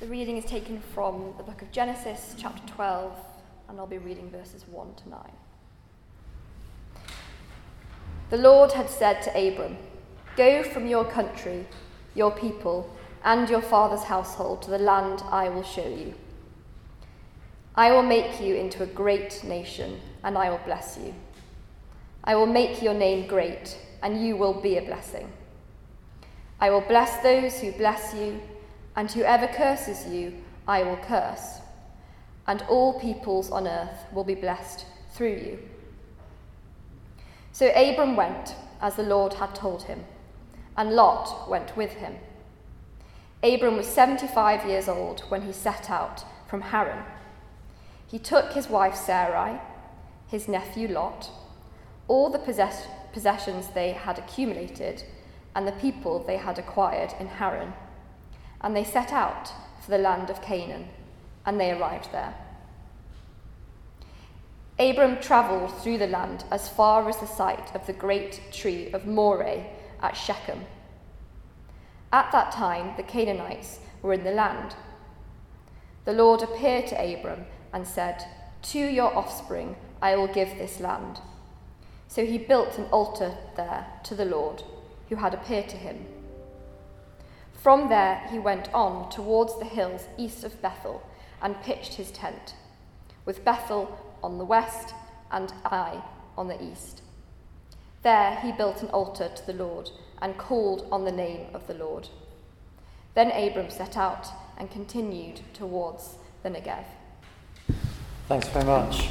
The reading is taken from the book of Genesis, chapter 12, and I'll be reading verses 1 to 9. The Lord had said to Abram, Go from your country, your people, and your father's household to the land I will show you. I will make you into a great nation, and I will bless you. I will make your name great, and you will be a blessing. I will bless those who bless you, and whoever curses you, I will curse. And all peoples on earth will be blessed through you. So Abram went, as the Lord had told him, and Lot went with him. Abram was 75 years old when he set out from Haran. He took his wife Sarai, his nephew Lot, all the possess- possessions they had accumulated, and the people they had acquired in Haran, and they set out for the land of Canaan, and they arrived there. Abram travelled through the land as far as the site of the great tree of Moreh at Shechem. At that time, the Canaanites were in the land. The Lord appeared to Abram and said, To your offspring I will give this land. So he built an altar there to the Lord, who had appeared to him. From there he went on towards the hills east of Bethel and pitched his tent, with Bethel on the west and Ai on the east. There he built an altar to the Lord and called on the name of the Lord. Then Abram set out and continued towards the Negev. Thanks very much.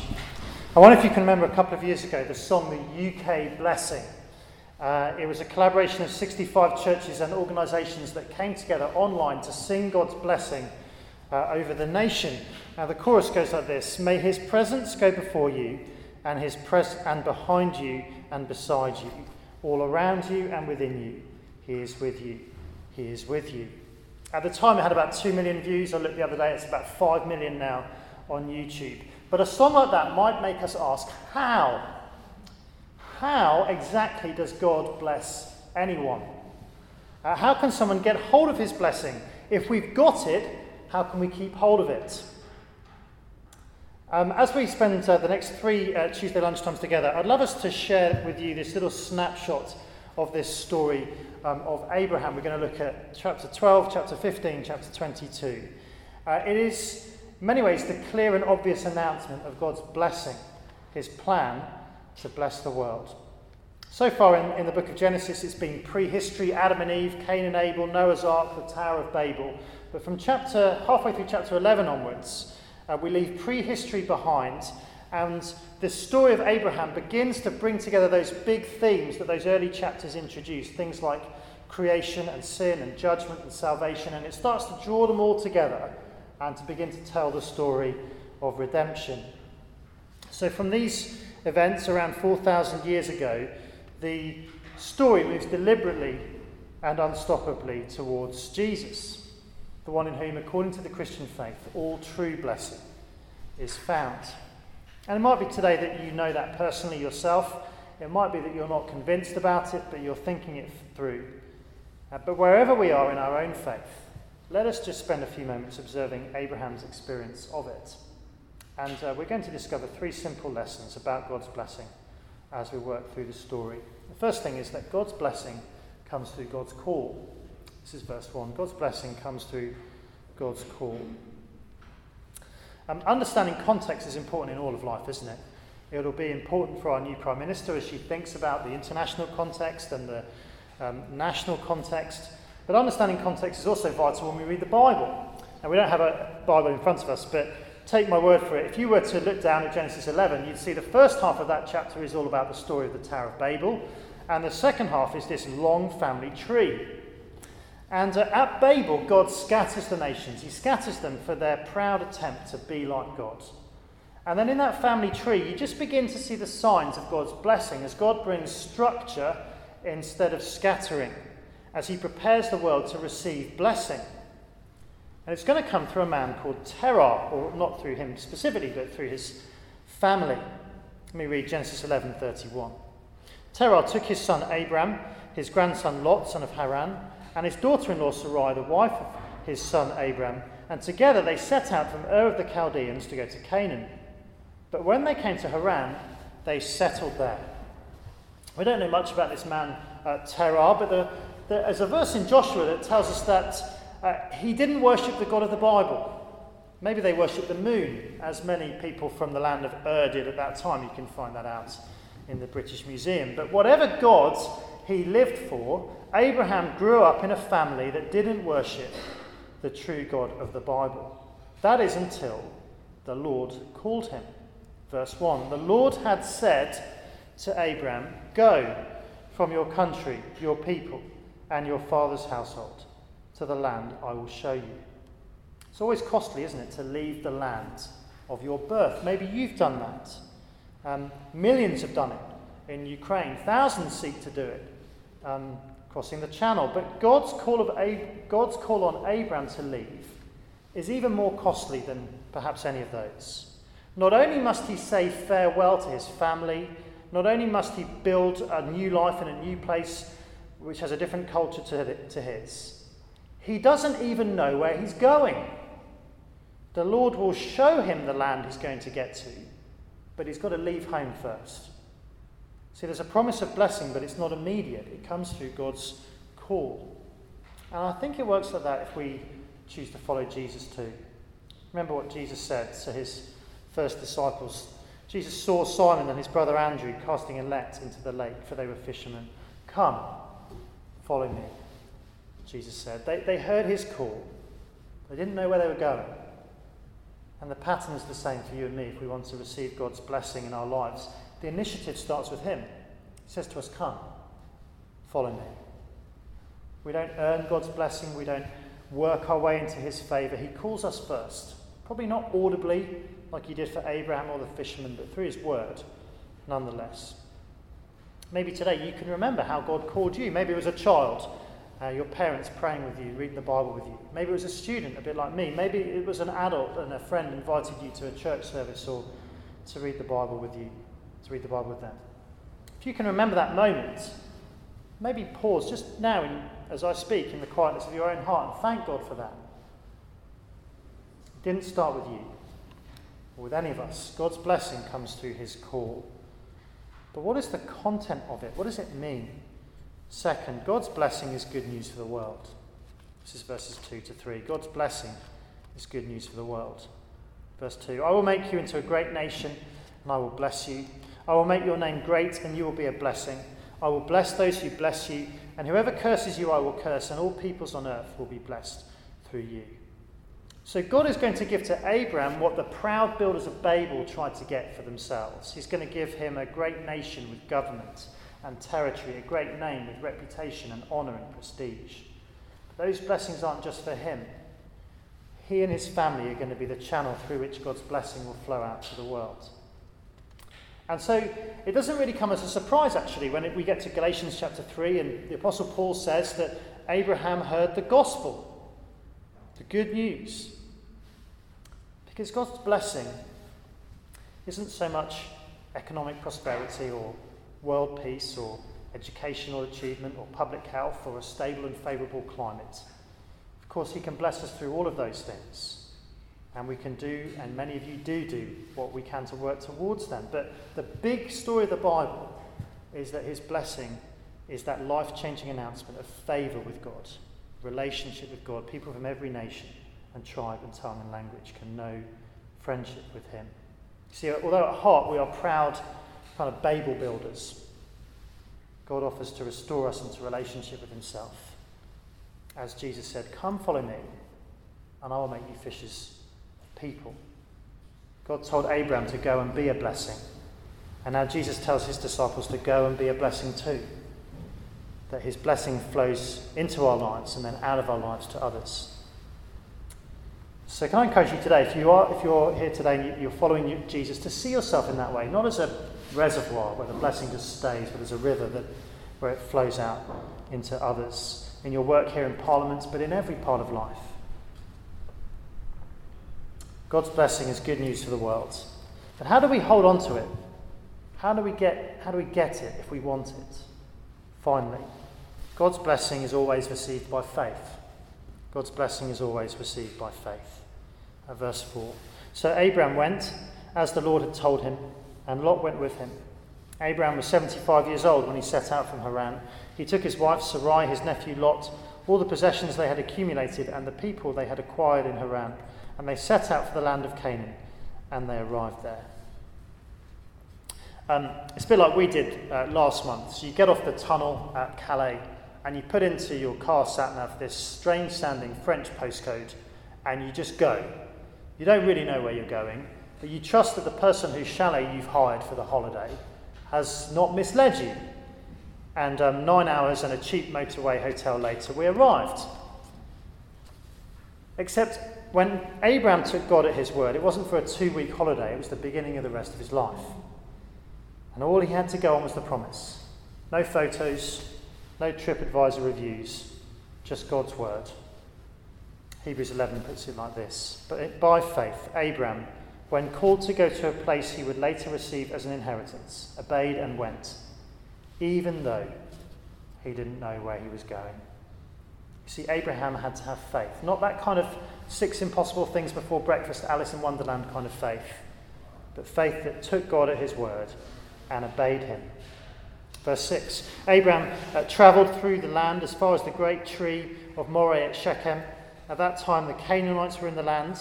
I wonder if you can remember a couple of years ago the song The UK Blessing. Uh, it was a collaboration of 65 churches and organisations that came together online to sing God's blessing uh, over the nation. Now the chorus goes like this May his presence go before you, and his pres- and behind you and beside you, all around you and within you. He is with you. He is with you. At the time, it had about 2 million views. I looked the other day, it's about 5 million now on YouTube. But a song like that might make us ask how? How exactly does God bless anyone? Uh, how can someone get hold of his blessing? If we've got it, how can we keep hold of it? Um, as we spend uh, the next three uh, Tuesday lunchtimes together, I'd love us to share with you this little snapshot of this story um, of Abraham. We're going to look at chapter 12, chapter 15, chapter 22. Uh, it is, in many ways, the clear and obvious announcement of God's blessing, his plan to bless the world. So far in, in the book of Genesis, it's been prehistory Adam and Eve, Cain and Abel, Noah's Ark, the Tower of Babel. But from chapter halfway through chapter 11 onwards, uh, we leave prehistory behind, and the story of Abraham begins to bring together those big themes that those early chapters introduced things like creation and sin and judgment and salvation, and it starts to draw them all together and to begin to tell the story of redemption. So, from these events around 4,000 years ago, the story moves deliberately and unstoppably towards Jesus the one in whom, according to the Christian faith, all true blessing is found. And it might be today that you know that personally yourself. It might be that you're not convinced about it, but you're thinking it through. Uh, but wherever we are in our own faith, let us just spend a few moments observing Abraham's experience of it. And uh, we're going to discover three simple lessons about God's blessing as we work through the story. The first thing is that God's blessing comes through God's call. This is verse 1. God's blessing comes through God's call. Um, understanding context is important in all of life, isn't it? It'll be important for our new Prime Minister as she thinks about the international context and the um, national context. But understanding context is also vital when we read the Bible. And we don't have a Bible in front of us, but take my word for it. If you were to look down at Genesis 11, you'd see the first half of that chapter is all about the story of the Tower of Babel, and the second half is this long family tree. And uh, at Babel, God scatters the nations. He scatters them for their proud attempt to be like God. And then in that family tree, you just begin to see the signs of God's blessing as God brings structure instead of scattering, as He prepares the world to receive blessing. And it's going to come through a man called Terah, or not through him specifically, but through his family. Let me read Genesis 11:31. Terah took his son Abram, his grandson Lot, son of Haran, and his daughter in law Sarai, the wife of his son Abram, and together they set out from Ur of the Chaldeans to go to Canaan. But when they came to Haran, they settled there. We don't know much about this man, uh, Terah, but the, the, there's a verse in Joshua that tells us that uh, he didn't worship the God of the Bible. Maybe they worshipped the moon, as many people from the land of Ur did at that time. You can find that out in the British Museum. But whatever gods he lived for, Abraham grew up in a family that didn't worship the true God of the Bible. That is until the Lord called him. Verse 1 The Lord had said to Abraham, Go from your country, your people, and your father's household to the land I will show you. It's always costly, isn't it, to leave the land of your birth. Maybe you've done that. Um, millions have done it in Ukraine. Thousands seek to do it, um, crossing the channel. But God's call, of Ab- God's call on Abraham to leave is even more costly than perhaps any of those. Not only must he say farewell to his family, not only must he build a new life in a new place which has a different culture to, to his, he doesn't even know where he's going. The Lord will show him the land he's going to get to, but he's got to leave home first. See, there's a promise of blessing, but it's not immediate. It comes through God's call. And I think it works like that if we choose to follow Jesus too. Remember what Jesus said to his first disciples. Jesus saw Simon and his brother Andrew casting a net into the lake, for they were fishermen. Come, follow me, Jesus said. They, they heard his call, they didn't know where they were going. And the pattern is the same for you and me if we want to receive God's blessing in our lives. The initiative starts with Him. He says to us, Come, follow me. We don't earn God's blessing, we don't work our way into His favour. He calls us first. Probably not audibly, like He did for Abraham or the fishermen, but through His word, nonetheless. Maybe today you can remember how God called you. Maybe it was a child uh, your parents praying with you, reading the Bible with you. Maybe it was a student, a bit like me. Maybe it was an adult and a friend invited you to a church service or to read the Bible with you, to read the Bible with them. If you can remember that moment, maybe pause just now in, as I speak in the quietness of your own heart and thank God for that. It didn't start with you or with any of us. God's blessing comes through his call. But what is the content of it? What does it mean? Second, God's blessing is good news for the world. This is verses 2 to 3. God's blessing is good news for the world. Verse 2 I will make you into a great nation, and I will bless you. I will make your name great, and you will be a blessing. I will bless those who bless you, and whoever curses you, I will curse, and all peoples on earth will be blessed through you. So, God is going to give to Abraham what the proud builders of Babel tried to get for themselves. He's going to give him a great nation with government and territory, a great name with reputation and honour and prestige. But those blessings aren't just for him. He and his family are going to be the channel through which God's blessing will flow out to the world. And so it doesn't really come as a surprise, actually, when we get to Galatians chapter 3 and the Apostle Paul says that Abraham heard the gospel, the good news. Because God's blessing isn't so much economic prosperity or world peace or educational achievement or public health or a stable and favourable climate. Of course, He can bless us through all of those things. And we can do, and many of you do do, what we can to work towards them. But the big story of the Bible is that His blessing is that life changing announcement of favour with God, relationship with God. People from every nation and tribe and tongue and language can know friendship with Him. See, although at heart we are proud kind of Babel builders. God offers to restore us into relationship with Himself. As Jesus said, Come follow me, and I will make you fishers of people. God told Abraham to go and be a blessing. And now Jesus tells his disciples to go and be a blessing too. That his blessing flows into our lives and then out of our lives to others. So, can I encourage you today, if you are, if you're here today and you're following Jesus, to see yourself in that way, not as a reservoir where the blessing just stays, but there's a river that, where it flows out into others. In your work here in Parliament, but in every part of life. God's blessing is good news for the world. But how do we hold on to it? How do we get, how do we get it if we want it? Finally, God's blessing is always received by faith. God's blessing is always received by faith. Verse 4. So Abraham went as the Lord had told him, and Lot went with him. Abraham was 75 years old when he set out from Haran. He took his wife Sarai, his nephew Lot, all the possessions they had accumulated, and the people they had acquired in Haran, and they set out for the land of Canaan, and they arrived there. Um, it's a bit like we did uh, last month. So you get off the tunnel at Calais, and you put into your car sat nav this strange sounding French postcode, and you just go. You don't really know where you're going, but you trust that the person whose chalet you've hired for the holiday has not misled you. And um, nine hours and a cheap motorway hotel later, we arrived. Except when Abraham took God at his word, it wasn't for a two week holiday, it was the beginning of the rest of his life. And all he had to go on was the promise. No photos, no TripAdvisor reviews, just God's word. Hebrews 11 puts it like this But by faith, Abraham when called to go to a place he would later receive as an inheritance, obeyed and went, even though he didn't know where he was going. You see, Abraham had to have faith. Not that kind of six impossible things before breakfast, Alice in Wonderland kind of faith, but faith that took God at his word and obeyed him. Verse 6 Abraham uh, travelled through the land as far as the great tree of Moreh at Shechem. At that time, the Canaanites were in the land.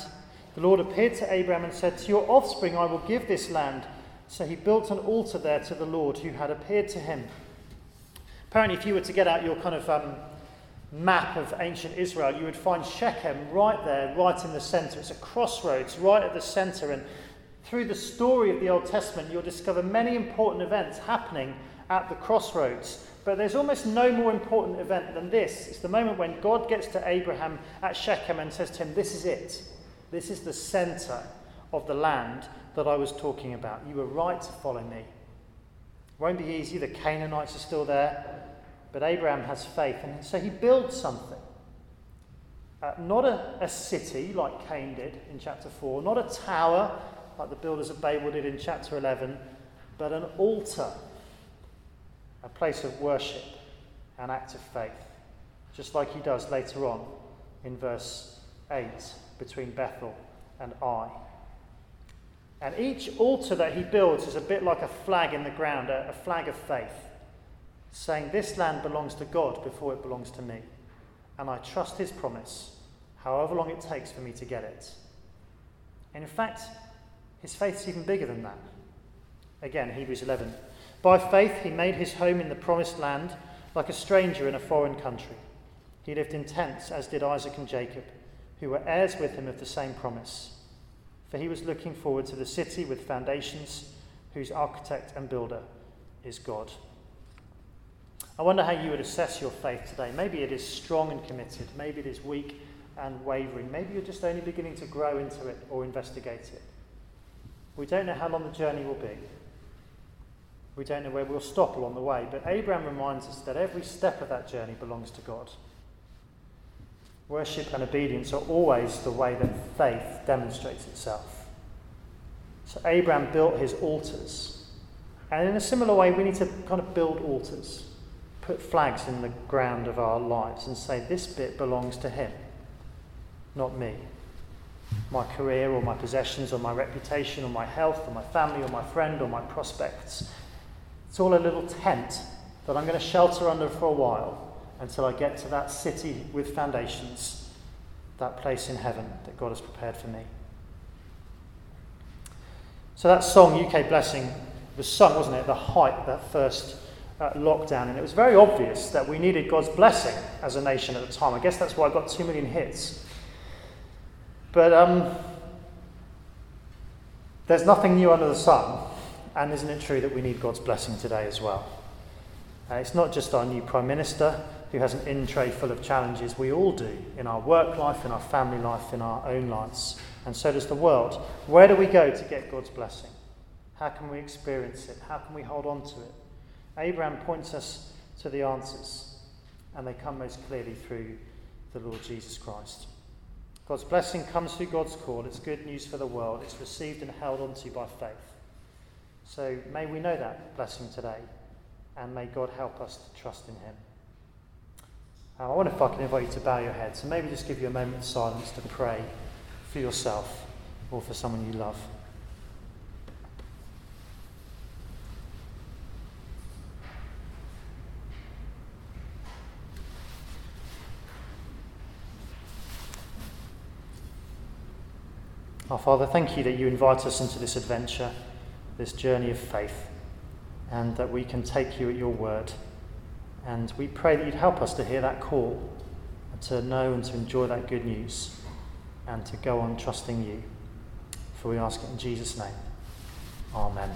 The Lord appeared to Abraham and said, To your offspring I will give this land. So he built an altar there to the Lord who had appeared to him. Apparently, if you were to get out your kind of um, map of ancient Israel, you would find Shechem right there, right in the center. It's a crossroads right at the center. And through the story of the Old Testament, you'll discover many important events happening at the crossroads. But there's almost no more important event than this. It's the moment when God gets to Abraham at Shechem and says to him, This is it. This is the center of the land that I was talking about. You were right to follow me. It won't be easy. The Canaanites are still there. But Abraham has faith. And so he builds something. Uh, not a, a city like Cain did in chapter 4, not a tower like the builders of Babel did in chapter 11, but an altar, a place of worship, an act of faith, just like he does later on in verse 8 between Bethel and Ai. And each altar that he builds is a bit like a flag in the ground, a, a flag of faith, saying, This land belongs to God before it belongs to me. And I trust his promise, however long it takes for me to get it. And in fact, his faith is even bigger than that. Again, Hebrews 11. By faith, he made his home in the promised land like a stranger in a foreign country. He lived in tents, as did Isaac and Jacob who were heirs with him of the same promise. For he was looking forward to the city with foundations, whose architect and builder is God. I wonder how you would assess your faith today. Maybe it is strong and committed, maybe it is weak and wavering, maybe you're just only beginning to grow into it or investigate it. We don't know how long the journey will be. We don't know where we'll stop along the way, but Abraham reminds us that every step of that journey belongs to God. Worship and obedience are always the way that faith demonstrates itself. So Abraham built his altars. And in a similar way, we need to kind of build altars, put flags in the ground of our lives and say, this bit belongs to him, not me. My career or my possessions or my reputation or my health or my family or my friend or my prospects. It's all a little tent that I'm going to shelter under for a while until I get to that city with foundations, that place in heaven that God has prepared for me. So that song, UK Blessing, was sung, wasn't it, at the height of that first uh, lockdown. And it was very obvious that we needed God's blessing as a nation at the time. I guess that's why I got two million hits. But um, there's nothing new under the sun. And isn't it true that we need God's blessing today as well? Uh, it's not just our new Prime Minister, who has an in tray full of challenges. We all do in our work life, in our family life, in our own lives. And so does the world. Where do we go to get God's blessing? How can we experience it? How can we hold on to it? Abraham points us to the answers, and they come most clearly through the Lord Jesus Christ. God's blessing comes through God's call. It's good news for the world. It's received and held onto by faith. So may we know that blessing today, and may God help us to trust in Him. Uh, I wonder if I can invite you to bow your head. So maybe just give you a moment of silence to pray for yourself or for someone you love. Our Father, thank you that you invite us into this adventure, this journey of faith, and that we can take you at your word. And we pray that you'd help us to hear that call, and to know and to enjoy that good news, and to go on trusting you. For we ask it in Jesus' name. Amen.